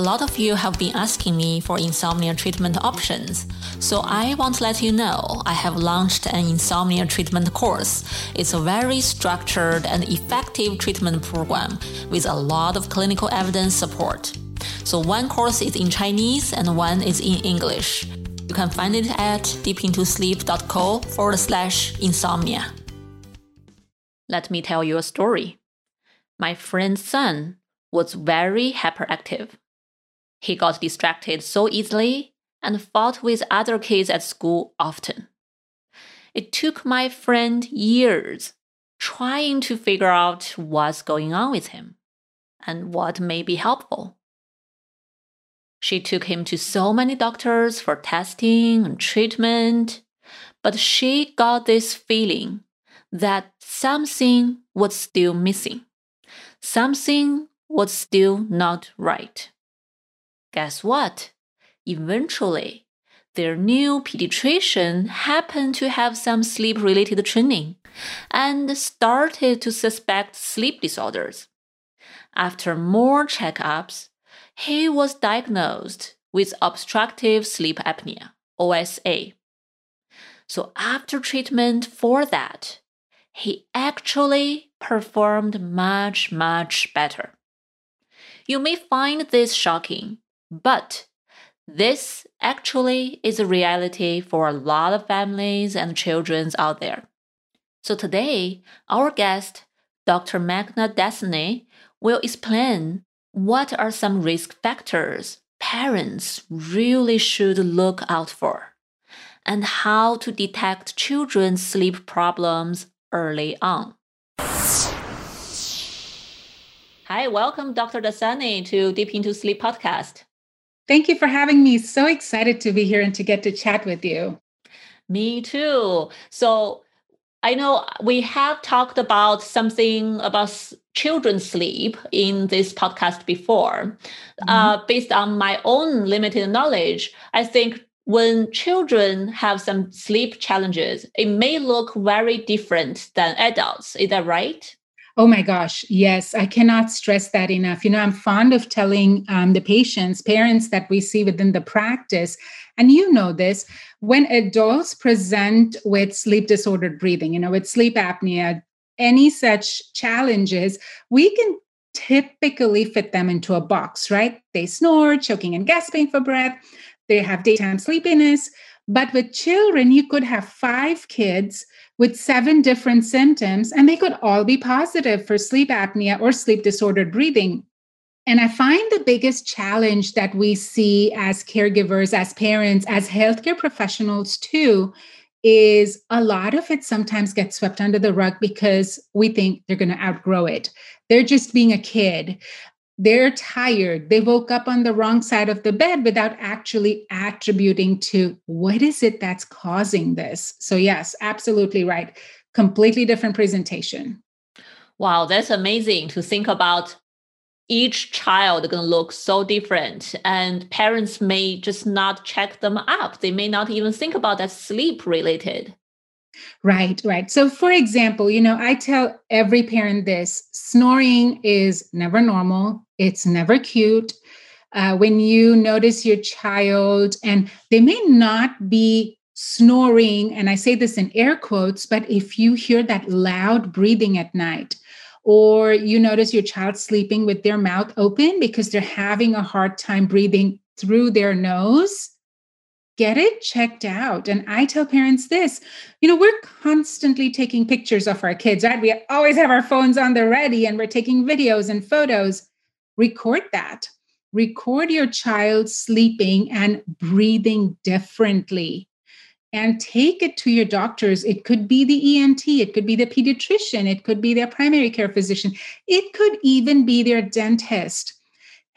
A lot of you have been asking me for insomnia treatment options, so I want to let you know I have launched an insomnia treatment course. It's a very structured and effective treatment program with a lot of clinical evidence support. So one course is in Chinese and one is in English. You can find it at deepintosleep.co forward slash insomnia. Let me tell you a story. My friend's son was very hyperactive. He got distracted so easily and fought with other kids at school often. It took my friend years trying to figure out what's going on with him and what may be helpful. She took him to so many doctors for testing and treatment, but she got this feeling that something was still missing. Something was still not right. Guess what? Eventually, their new pediatrician happened to have some sleep related training and started to suspect sleep disorders. After more checkups, he was diagnosed with obstructive sleep apnea, OSA. So, after treatment for that, he actually performed much, much better. You may find this shocking, but this actually is a reality for a lot of families and children out there. So today, our guest, Dr. Meghna Dasani, will explain what are some risk factors parents really should look out for and how to detect children's sleep problems early on. Hi, welcome, Dr. Dasani, to Deep Into Sleep podcast. Thank you for having me. So excited to be here and to get to chat with you. Me too. So, I know we have talked about something about children's sleep in this podcast before. Mm-hmm. Uh, based on my own limited knowledge, I think when children have some sleep challenges, it may look very different than adults. Is that right? Oh my gosh, yes. I cannot stress that enough. You know, I'm fond of telling um, the patients, parents that we see within the practice, and you know this, when adults present with sleep disordered breathing, you know, with sleep apnea, any such challenges, we can typically fit them into a box, right? They snore, choking and gasping for breath, they have daytime sleepiness. But with children, you could have five kids with seven different symptoms, and they could all be positive for sleep apnea or sleep disordered breathing. And I find the biggest challenge that we see as caregivers, as parents, as healthcare professionals too, is a lot of it sometimes gets swept under the rug because we think they're going to outgrow it. They're just being a kid they're tired. They woke up on the wrong side of the bed without actually attributing to what is it that's causing this? So yes absolutely right. Completely different presentation. Wow that's amazing to think about each child going to look so different and parents may just not check them up. They may not even think about that sleep related Right, right. So, for example, you know, I tell every parent this snoring is never normal, it's never cute. Uh, when you notice your child, and they may not be snoring, and I say this in air quotes, but if you hear that loud breathing at night, or you notice your child sleeping with their mouth open because they're having a hard time breathing through their nose, get it checked out. And I tell parents this you know, we're constantly taking pictures of our kids, right? We always have our phones on the ready and we're taking videos and photos. Record that. Record your child sleeping and breathing differently and take it to your doctors. It could be the ENT, it could be the pediatrician, it could be their primary care physician, it could even be their dentist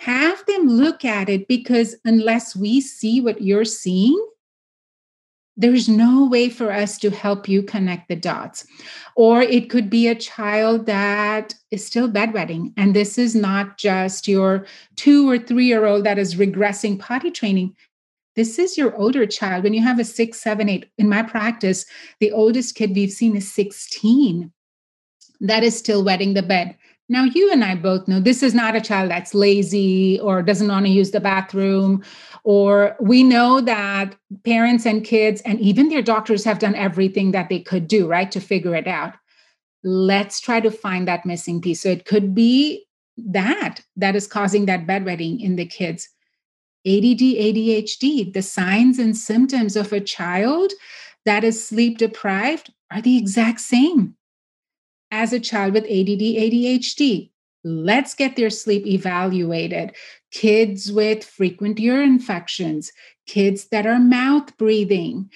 have them look at it because unless we see what you're seeing, there's no way for us to help you connect the dots. Or it could be a child that is still bedwetting. And this is not just your two or three year old that is regressing potty training. This is your older child. When you have a six, seven, eight, in my practice, the oldest kid we've seen is 16 that is still wetting the bed Now, you and I both know this is not a child that's lazy or doesn't want to use the bathroom, or we know that parents and kids and even their doctors have done everything that they could do, right, to figure it out. Let's try to find that missing piece. So it could be that that is causing that bedwetting in the kids. ADD, ADHD, the signs and symptoms of a child that is sleep deprived are the exact same as a child with ADD, ADHD. Let's get their sleep evaluated. Kids with frequent ear infections, kids that are mouth breathing.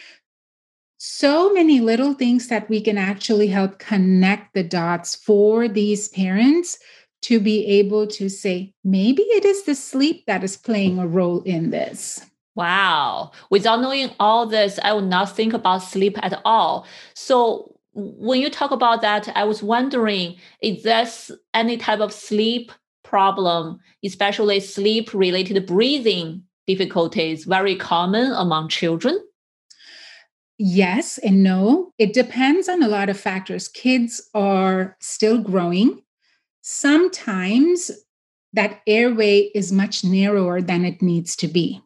So many little things that we can actually help connect the dots for these parents to be able to say, maybe it is the sleep that is playing a role in this. Wow. Without knowing all this, I would not think about sleep at all. So, when you talk about that, I was wondering is this any type of sleep problem, especially sleep related breathing difficulties, very common among children? Yes and no. It depends on a lot of factors. Kids are still growing. Sometimes that airway is much narrower than it needs to be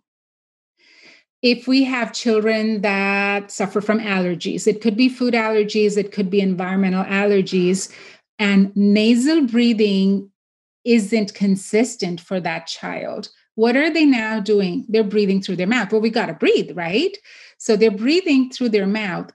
if we have children that suffer from allergies, it could be food allergies, it could be environmental allergies, and nasal breathing isn't consistent for that child. What are they now doing? They're breathing through their mouth. Well, we got to breathe, right? So they're breathing through their mouth.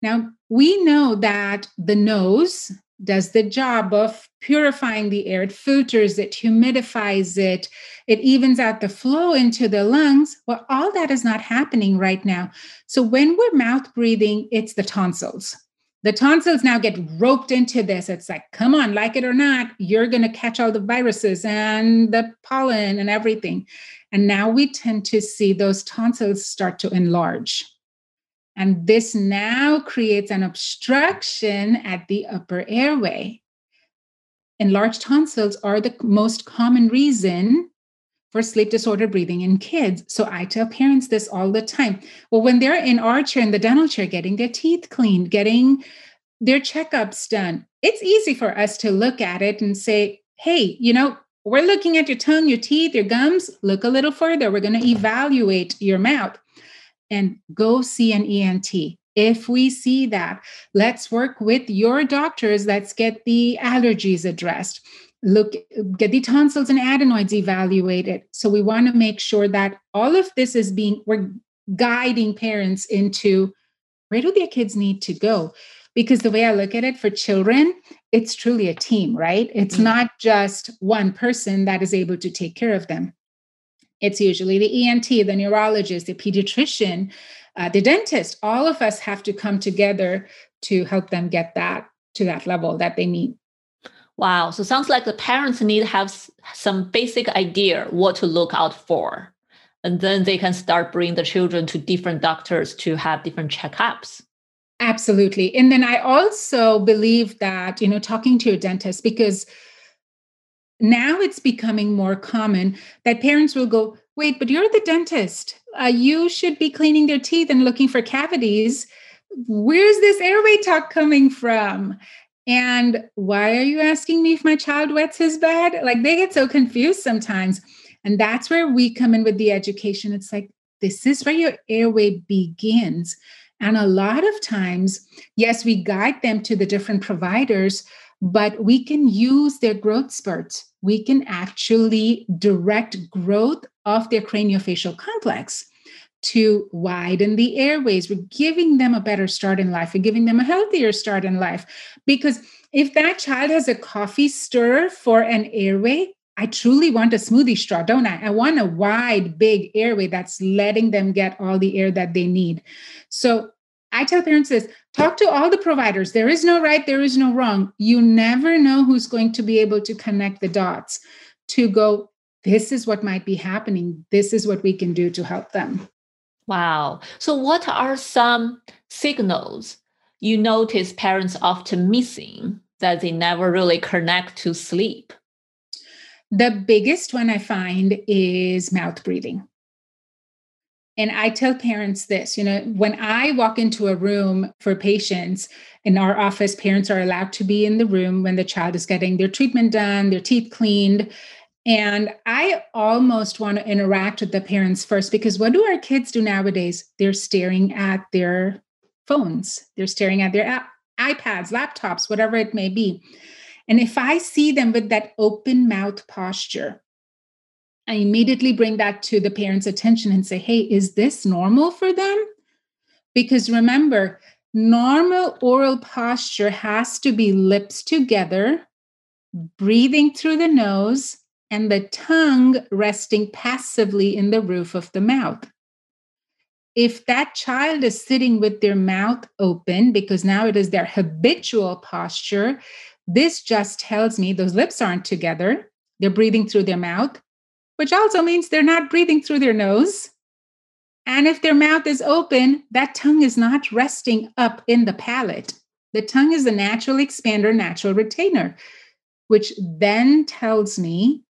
Now, we know that the nose does the job of purifying the air. It filters it, humidifies it, it evens out the flow into the lungs. Well, all that is not happening right now. So when we're mouth breathing, it's the tonsils. The tonsils now get roped into this. It's like, come on, like it or not, you're going to catch all the viruses and the pollen and everything. And now we tend to see those tonsils start to enlarge. And this now creates an obstruction at the upper airway. Enlarged tonsils are the most common reason for sleep disorder breathing in kids. So I tell parents this all the time. Well, when they're in our chair, in the dental chair, getting their teeth cleaned, getting their checkups done, it's easy for us to look at it and say, hey, you know, we're looking at your tongue, your teeth, your gums. Look a little further. We're going to evaluate your mouth and go see an ENT. If we see that, let's work with your doctors. Let's get the allergies addressed. Look, get the tonsils and adenoids evaluated. So we want to make sure that all of this is being, we're guiding parents into where do their kids need to go? Because the way I look at it for children, it's truly a team, right? It's mm-hmm. not just one person that is able to take care of them. It's usually the ENT, the neurologist, the pediatrician, uh, the dentist. All of us have to come together to help them get that to that level that they need. Wow. So sounds like the parents need to have some basic idea what to look out for. And then they can start bringing the children to different doctors to have different checkups. Absolutely. And then I also believe that, you know, talking to your dentist, because now it's becoming more common that parents will go, wait, but you're the dentist. Uh, you should be cleaning their teeth and looking for cavities. Where's this airway talk coming from? And why are you asking me if my child wets his bed? Like they get so confused sometimes. And that's where we come in with the education. It's like, this is where your airway begins. And a lot of times, yes, we guide them to the different providers, but we can use their growth spurts we can actually direct growth of their craniofacial complex to widen the airways. We're giving them a better start in life. We're giving them a healthier start in life. Because if that child has a coffee stir for an airway, I truly want a smoothie straw, don't I? I want a wide, big airway that's letting them get all the air that they need. So I tell parents this talk to all the providers. There is no right, there is no wrong. You never know who's going to be able to connect the dots to go, this is what might be happening. This is what we can do to help them. Wow. So, what are some signals you notice parents often missing that they never really connect to sleep? The biggest one I find is mouth breathing And I tell parents this, you know, when I walk into a room for patients in our office, parents are allowed to be in the room when the child is getting their treatment done, their teeth cleaned. And I almost want to interact with the parents first because what do our kids do nowadays? They're staring at their phones, they're staring at their iPads, laptops, whatever it may be. And if I see them with that open mouth posture, I immediately bring that to the parents' attention and say, hey, is this normal for them? Because remember, normal oral posture has to be lips together, breathing through the nose, and the tongue resting passively in the roof of the mouth. If that child is sitting with their mouth open because now it is their habitual posture, this just tells me those lips aren't together. They're breathing through their mouth which also means they're not breathing through their nose. And if their mouth is open, that tongue is not resting up in the palate. The tongue is a natural expander, natural retainer, which then tells me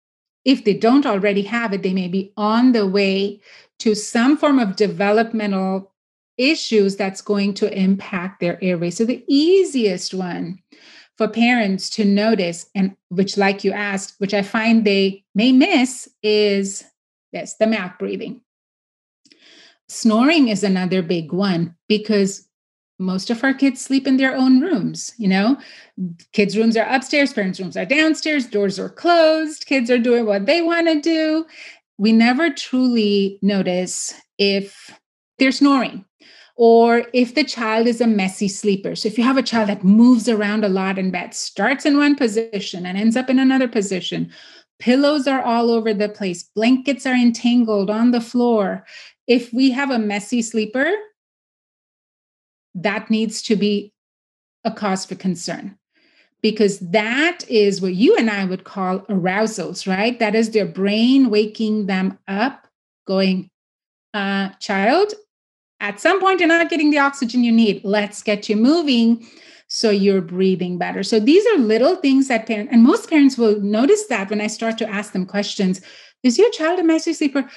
if they don't already have it, they may be on the way to some form of developmental issues that's going to impact their airway. So, the easiest one for parents to notice, and which, like you asked, which I find they may miss, is this the mouth breathing. Snoring is another big one because most of our kids sleep in their own rooms. You know, kids' rooms are upstairs, parents' rooms are downstairs, doors are closed, kids are doing what they want to do. We never truly notice if they're snoring or if the child is a messy sleeper. So if you have a child that moves around a lot in bed, starts in one position and ends up in another position, pillows are all over the place, blankets are entangled on the floor. If we have a messy sleeper, that needs to be a cause for concern because that is what you and I would call arousals, right? That is their brain waking them up, going, uh, child, at some point, you're not getting the oxygen you need. Let's get you moving so you're breathing better. So these are little things that parents, and most parents will notice that when I start to ask them questions. Is your child a messy sleeper?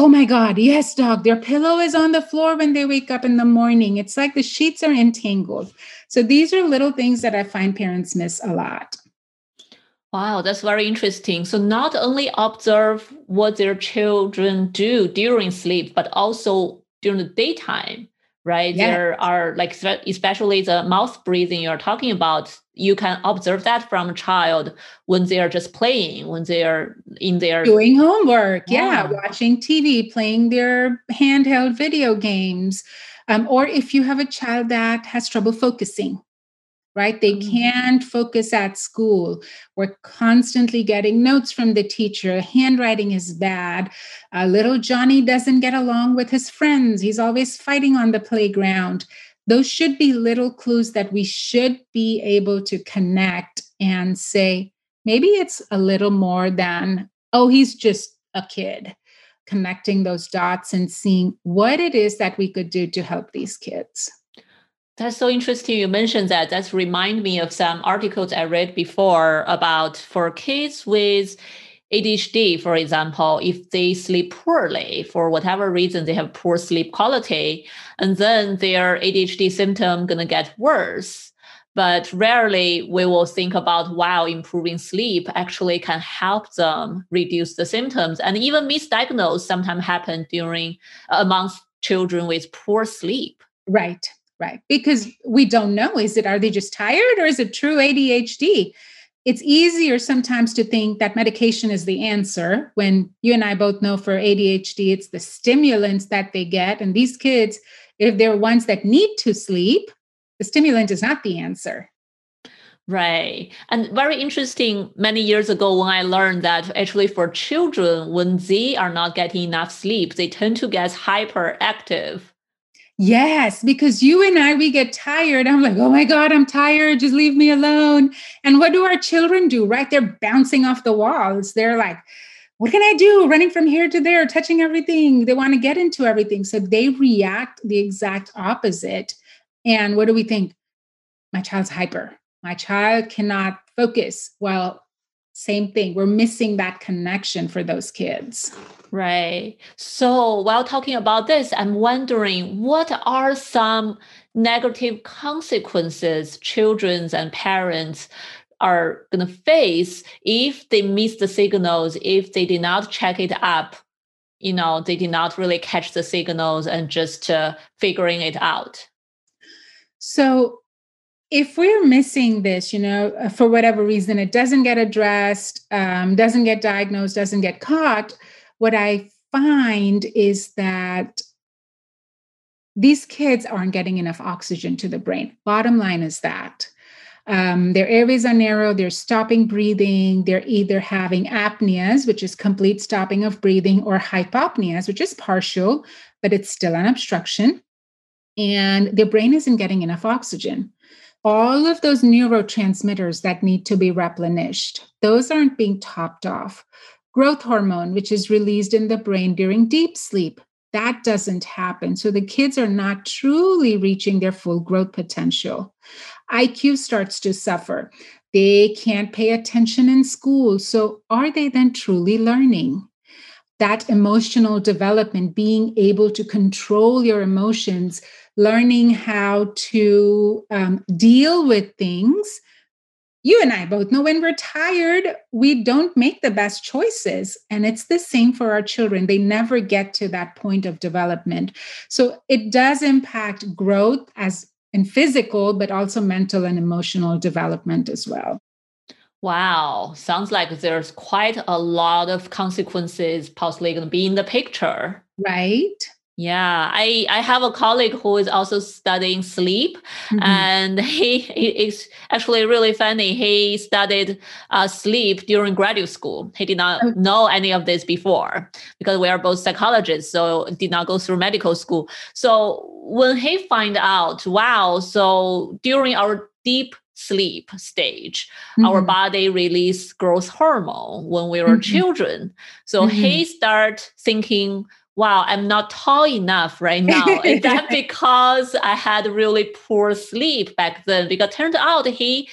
Oh my God, yes, dog. Their pillow is on the floor when they wake up in the morning. It's like the sheets are entangled. So these are little things that I find parents miss a lot. Wow, that's very interesting. So not only observe what their children do during sleep, but also during the daytime, right? Yeah. There are like especially the mouth breathing you're talking about. You can observe that from a child when they are just playing, when they are in their doing homework, yeah, yeah watching TV, playing their handheld video games. Um, or if you have a child that has trouble focusing, right? They mm-hmm. can't focus at school. We're constantly getting notes from the teacher. Handwriting is bad. Uh, little Johnny doesn't get along with his friends. He's always fighting on the playground. Those should be little clues that we should be able to connect and say, maybe it's a little more than, oh, he's just a kid. Connecting those dots and seeing what it is that we could do to help these kids. That's so interesting. You mentioned that. That's remind me of some articles I read before about for kids with ADHD, for example, if they sleep poorly for whatever reason, they have poor sleep quality, and then their ADHD symptom gonna get worse. But rarely we will think about wow, improving sleep actually can help them reduce the symptoms, and even misdiagnosed sometimes happen during amongst children with poor sleep. Right right. Because we don't know. Is it are they just tired or is it true adhd it's easier sometimes to think that medication is the answer when you and i both know for adhd it's the stimulants that they get. And these kids if they're ones that need to sleep the stimulant is not the answer. Right. And very interesting, many years ago, when I learned that actually for children, when they are not getting enough sleep, they tend to get hyperactive. Yes, because you and I, we get tired. I'm like, oh my God, I'm tired. Just leave me alone. And what do our children do, right? They're bouncing off the walls. They're like, what can I do? Running from here to there, touching everything. They want to get into everything. So they react the exact opposite. And what do we think? My child's hyper. My child cannot focus. Well, same thing. We're missing that connection for those kids. Right. So while talking about this, I'm wondering what are some negative consequences children and parents are going to face if they miss the signals, if they did not check it up, you know, they did not really catch the signals and just uh, figuring it out. So if we're missing this, you know, uh, for whatever reason, it doesn't get addressed, um, doesn't get diagnosed, doesn't get caught, what I find is that these kids aren't getting enough oxygen to the brain. Bottom line is that. Um, their airways are narrow, they're stopping breathing, they're either having apneas, which is complete stopping of breathing, or hypopneas, which is partial, but it's still an obstruction. And their brain isn't getting enough oxygen all of those neurotransmitters that need to be replenished, those aren't being topped off. Growth hormone, which is released in the brain during deep sleep, that doesn't happen. So the kids are not truly reaching their full growth potential. IQ starts to suffer. They can't pay attention in school. So are they then truly learning? That emotional development, being able to control your emotions, learning how to um, deal with things. You and I both know when we're tired, we don't make the best choices. And it's the same for our children. They never get to that point of development. So it does impact growth as in physical, but also mental and emotional development as well. Wow, sounds like there's quite a lot of consequences possibly going to be in the picture. Right. Yeah, I, I have a colleague who is also studying sleep, mm-hmm. and he, he is actually really funny. He studied uh, sleep during graduate school. He did not okay. know any of this before because we are both psychologists, so did not go through medical school. So when he find out, wow, so during our deep sleep stage mm-hmm. our body release growth hormone when we were mm-hmm. children so mm-hmm. he start thinking wow, I'm not tall enough right now. Is that because I had really poor sleep back then? Because turned out he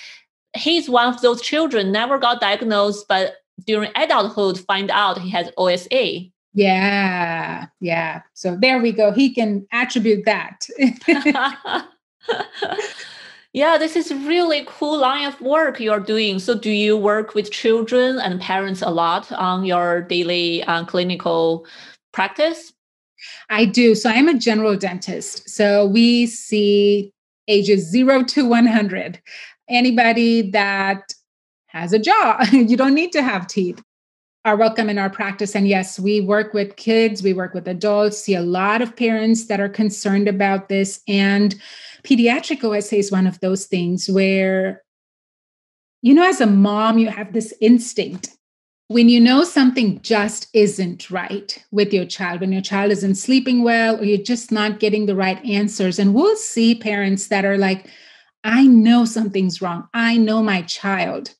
he's one of those children never got diagnosed, but during adulthood find out he has OSA. Yeah, yeah. So there we go. He can attribute that. yeah, this is really cool line of work you're doing. So do you work with children and parents a lot on your daily uh, clinical practice? I do. So I'm a general dentist. So we see ages zero to 100. Anybody that has a jaw, you don't need to have teeth, are welcome in our practice. And yes, we work with kids, we work with adults, see a lot of parents that are concerned about this. And pediatric OSA is one of those things where, you know, as a mom, you have this instinct when you know something just isn't right with your child, when your child isn't sleeping well, or you're just not getting the right answers, and we'll see parents that are like, I know something's wrong. I know my child.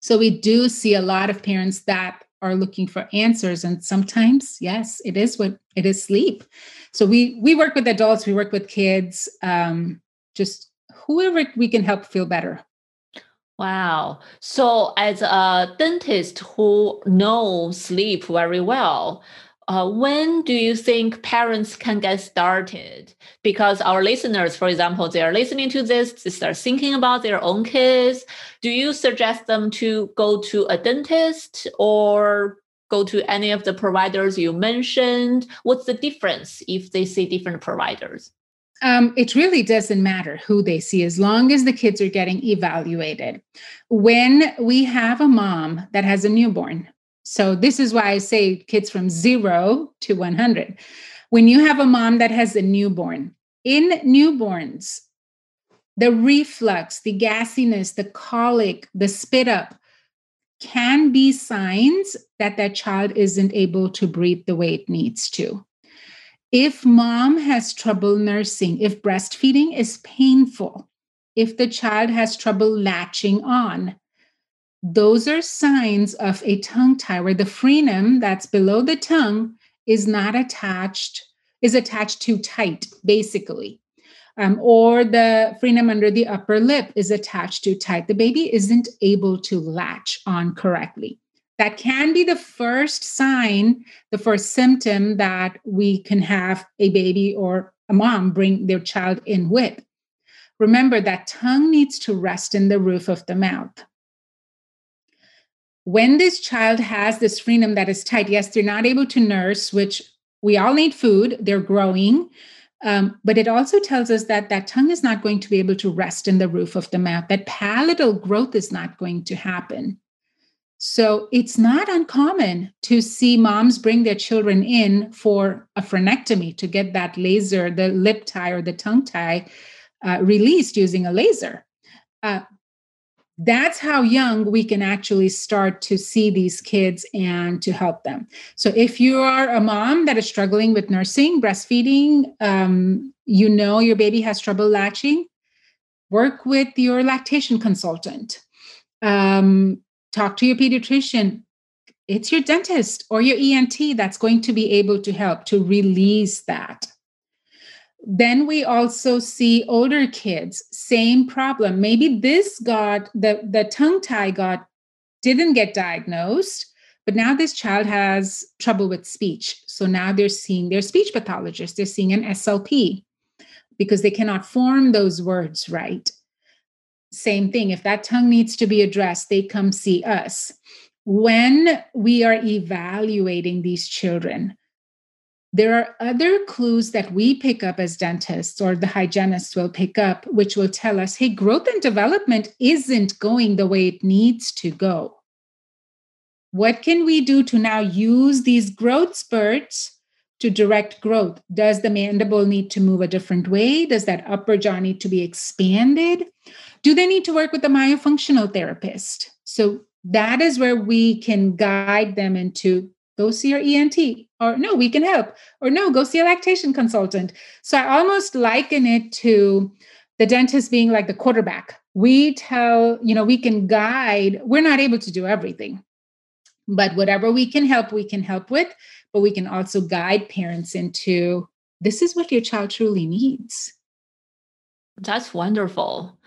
So we do see a lot of parents that are looking for answers. And sometimes, yes, it is what it is sleep. So we we work with adults, we work with kids, um, just whoever we can help feel better. Wow. So, as a dentist who knows sleep very well, uh, when do you think parents can get started? Because our listeners, for example, they are listening to this, they start thinking about their own kids. Do you suggest them to go to a dentist or go to any of the providers you mentioned? What's the difference if they see different providers? Um, it really doesn't matter who they see as long as the kids are getting evaluated. When we have a mom that has a newborn, so this is why I say kids from zero to 100. When you have a mom that has a newborn, in newborns, the reflux, the gassiness, the colic, the spit up can be signs that that child isn't able to breathe the way it needs to. If mom has trouble nursing, if breastfeeding is painful, if the child has trouble latching on, those are signs of a tongue tie where the frenum that's below the tongue is not attached, is attached too tight, basically. um, or the frenum under the upper lip is attached too tight. The baby isn't able to latch on correctly. That can be the first sign, the first symptom that we can have a baby or a mom bring their child in with. Remember that tongue needs to rest in the roof of the mouth. When this child has this frenum that is tight, yes, they're not able to nurse, which we all need food, they're growing. Um, but it also tells us that that tongue is not going to be able to rest in the roof of the mouth, that palatal growth is not going to happen. So it's not uncommon to see moms bring their children in for a frenectomy to get that laser, the lip tie or the tongue tie, uh, released using a laser. Uh, that's how young we can actually start to see these kids and to help them. So, if you are a mom that is struggling with nursing, breastfeeding, um, you know your baby has trouble latching, work with your lactation consultant. Um, talk to your pediatrician. It's your dentist or your ENT that's going to be able to help to release that. Then we also see older kids, same problem. Maybe this got the, the tongue tie got didn't get diagnosed, but now this child has trouble with speech. So now they're seeing their speech pathologist, they're seeing an SLP because they cannot form those words right. Same thing. If that tongue needs to be addressed, they come see us. When we are evaluating these children, there are other clues that we pick up as dentists or the hygienists will pick up, which will tell us hey, growth and development isn't going the way it needs to go. What can we do to now use these growth spurts to direct growth? Does the mandible need to move a different way? Does that upper jaw need to be expanded? Do they need to work with a myofunctional therapist? So that is where we can guide them into go see your ENT, or no, we can help, or no, go see a lactation consultant. So I almost liken it to the dentist being like the quarterback. We tell, you know, we can guide, we're not able to do everything, but whatever we can help, we can help with, but we can also guide parents into this is what your child truly needs. That's wonderful.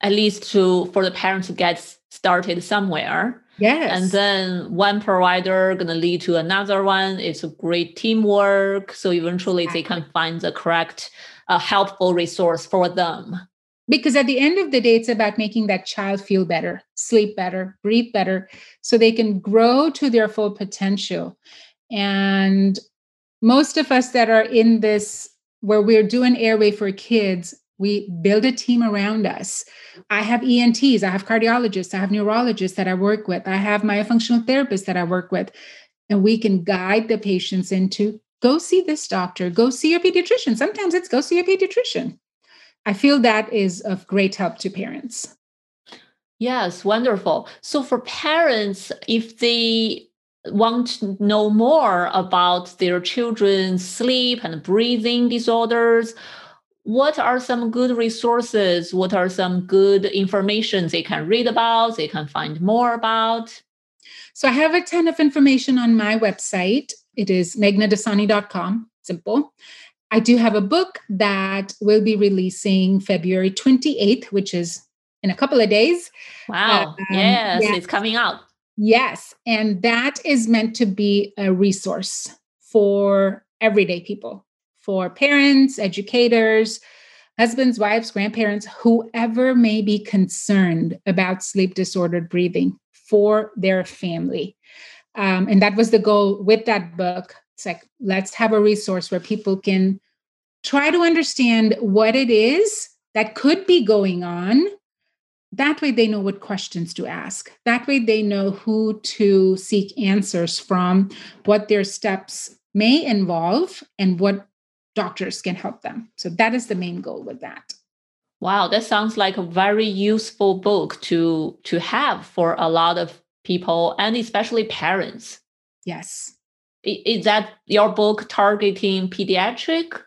At least to for the parents to get started somewhere Yes. And then one provider going to lead to another one. It's a great teamwork. So eventually exactly. they can find the correct, uh, helpful resource for them. Because at the end of the day, it's about making that child feel better, sleep better, breathe better, so they can grow to their full potential. And most of us that are in this, where we're doing airway for kids, we build a team around us. I have ENTs, I have cardiologists, I have neurologists that I work with, I have myofunctional therapists that I work with. And we can guide the patients into go see this doctor, go see your pediatrician. Sometimes it's go see your pediatrician. I feel that is of great help to parents. Yes, wonderful. So for parents, if they want to know more about their children's sleep and breathing disorders, what are some good resources? What are some good information they can read about, they can find more about? So I have a ton of information on my website. It is meghnadasani.com. Simple. I do have a book that will be releasing February 28th, which is in a couple of days. Wow. Um, yes, yes, it's coming out. Yes. And that is meant to be a resource for everyday people for parents, educators, husbands, wives, grandparents, whoever may be concerned about sleep disordered breathing for their family. Um, and that was the goal with that book. It's like, let's have a resource where people can try to understand what it is that could be going on. That way, they know what questions to ask. That way, they know who to seek answers from, what their steps may involve, and what doctors can help them. So that is the main goal with that. Wow, that sounds like a very useful book to to have for a lot of people and especially parents. Yes. Is that your book targeting pediatric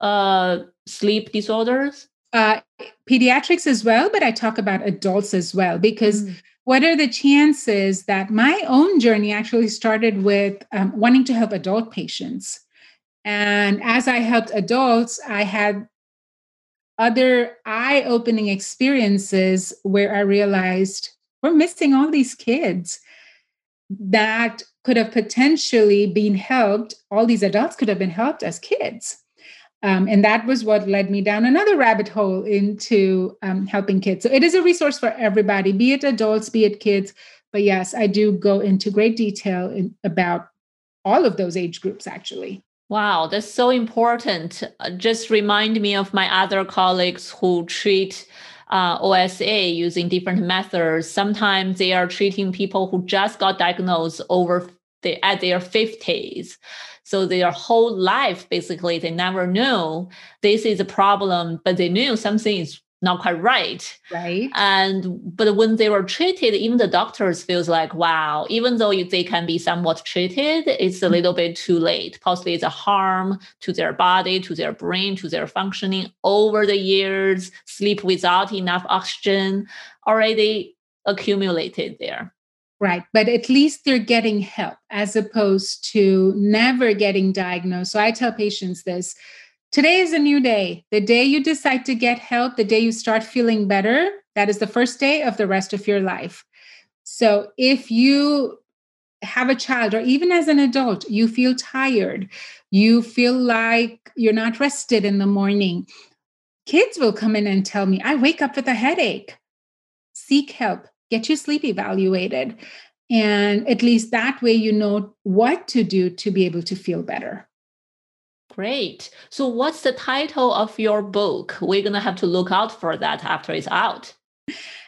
uh, sleep disorders? Uh, pediatrics as well, but I talk about adults as well because mm. what are the chances that my own journey actually started with um, wanting to help adult patients? And as I helped adults, I had other eye opening experiences where I realized we're missing all these kids that could have potentially been helped. All these adults could have been helped as kids. Um, and that was what led me down another rabbit hole into um, helping kids. So it is a resource for everybody, be it adults, be it kids. But yes, I do go into great detail in, about all of those age groups, actually. Wow, that's so important. Uh, just remind me of my other colleagues who treat uh, OSA using different methods. Sometimes they are treating people who just got diagnosed over the, at their 50s. So their whole life, basically, they never knew this is a problem, but they knew something is not quite right. Right. And but when they were treated, even the doctors feels like, wow, even though they can be somewhat treated, it's a mm-hmm. little bit too late. Possibly it's a harm to their body, to their brain, to their functioning over the years, sleep without enough oxygen already accumulated there. Right. But at least they're getting help as opposed to never getting diagnosed. So I tell patients this today is a new day. The day you decide to get help, the day you start feeling better, that is the first day of the rest of your life. So if you have a child, or even as an adult, you feel tired, you feel like you're not rested in the morning, kids will come in and tell me, I wake up with a headache. Seek help get your sleep evaluated. And at least that way, you know what to do to be able to feel better. Great. So, what's the title of your book? We're going to have to look out for that after it's out.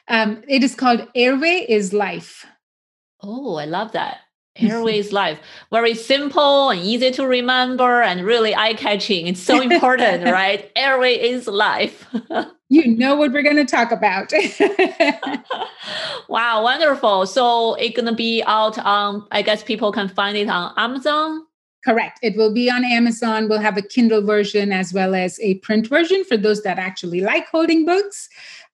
Um, it is called Airway is Life. Oh, I love that. Airway is life. Very simple and easy to remember and really eye catching. It's so important, right? Airway is life. you know what we're going to talk about. wow, wonderful. So it's going to be out on, I guess people can find it on Amazon. Correct. It will be on Amazon. We'll have a Kindle version as well as a print version for those that actually like holding books.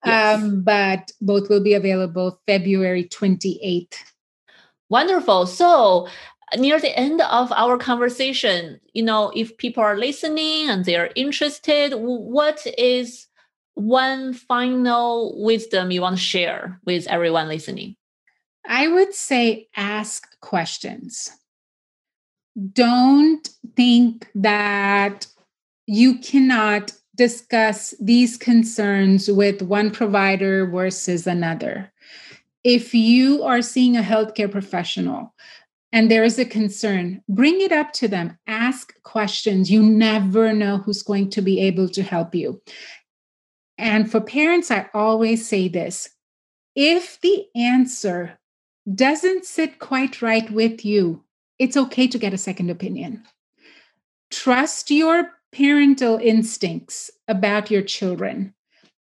Yes. Um, but both will be available February 28th. Wonderful. So, near the end of our conversation, you know, if people are listening and they're interested, what is one final wisdom you want to share with everyone listening? I would say ask questions. Don't think that you cannot discuss these concerns with one provider versus another. If you are seeing a healthcare professional and there is a concern, bring it up to them, ask questions. You never know who's going to be able to help you. And for parents, I always say this if the answer doesn't sit quite right with you, it's okay to get a second opinion. Trust your parental instincts about your children.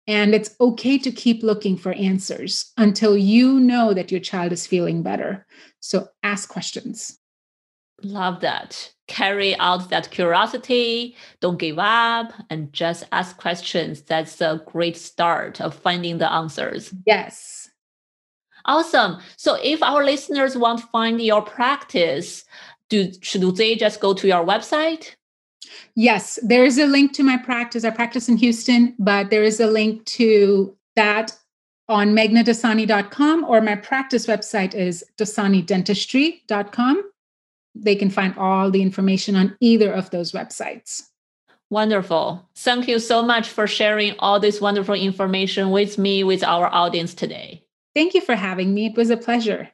And it's okay to keep looking for answers until you know that your child is feeling better. So ask questions. Love that. Carry out that curiosity, don't give up, and just ask questions. That's a great start of finding the answers. Yes. Awesome. So if our listeners want to find your practice, do should they just go to your website? Yes, there is a link to my practice. I practice in Houston, but there is a link to that on meghnadasani.com or my practice website is dasanidentistry.com they can find all the information on either of those websites. Wonderful. Thank you so much for sharing all this wonderful information with me, with our audience today. Thank you for having me. It was a pleasure.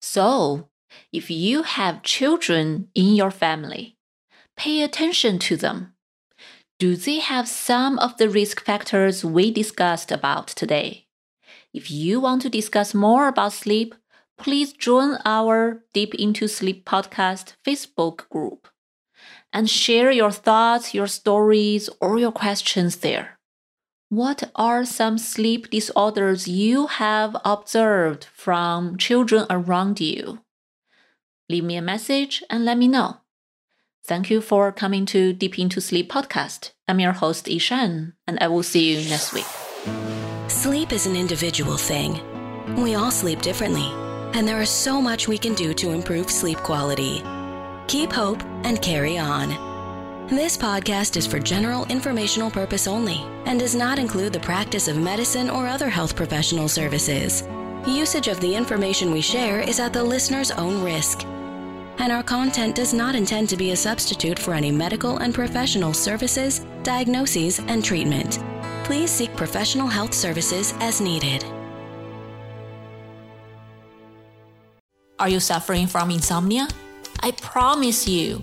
So, if you have children in your family, pay attention to them. Do they have some of the risk factors we discussed about today? If you want to discuss more about sleep, please join our Deep Into Sleep podcast Facebook group and share your thoughts, your stories, or your questions there. What are some sleep disorders you have observed from children around you? Leave me a message and let me know. Thank you for coming to Deep Into Sleep podcast. I'm your host, Yishan, and I will see you next week. Sleep is an individual thing. We all sleep differently and there is so much we can do to improve sleep quality. Keep hope and carry on. This podcast is for general informational purpose only and does not include the practice of medicine or other health professional services. Usage of the information we share is at the listener's own risk. And our content does not intend to be a substitute for any medical and professional services, diagnoses, and treatment. Please seek professional health services as needed. Are you suffering from insomnia? I promise you,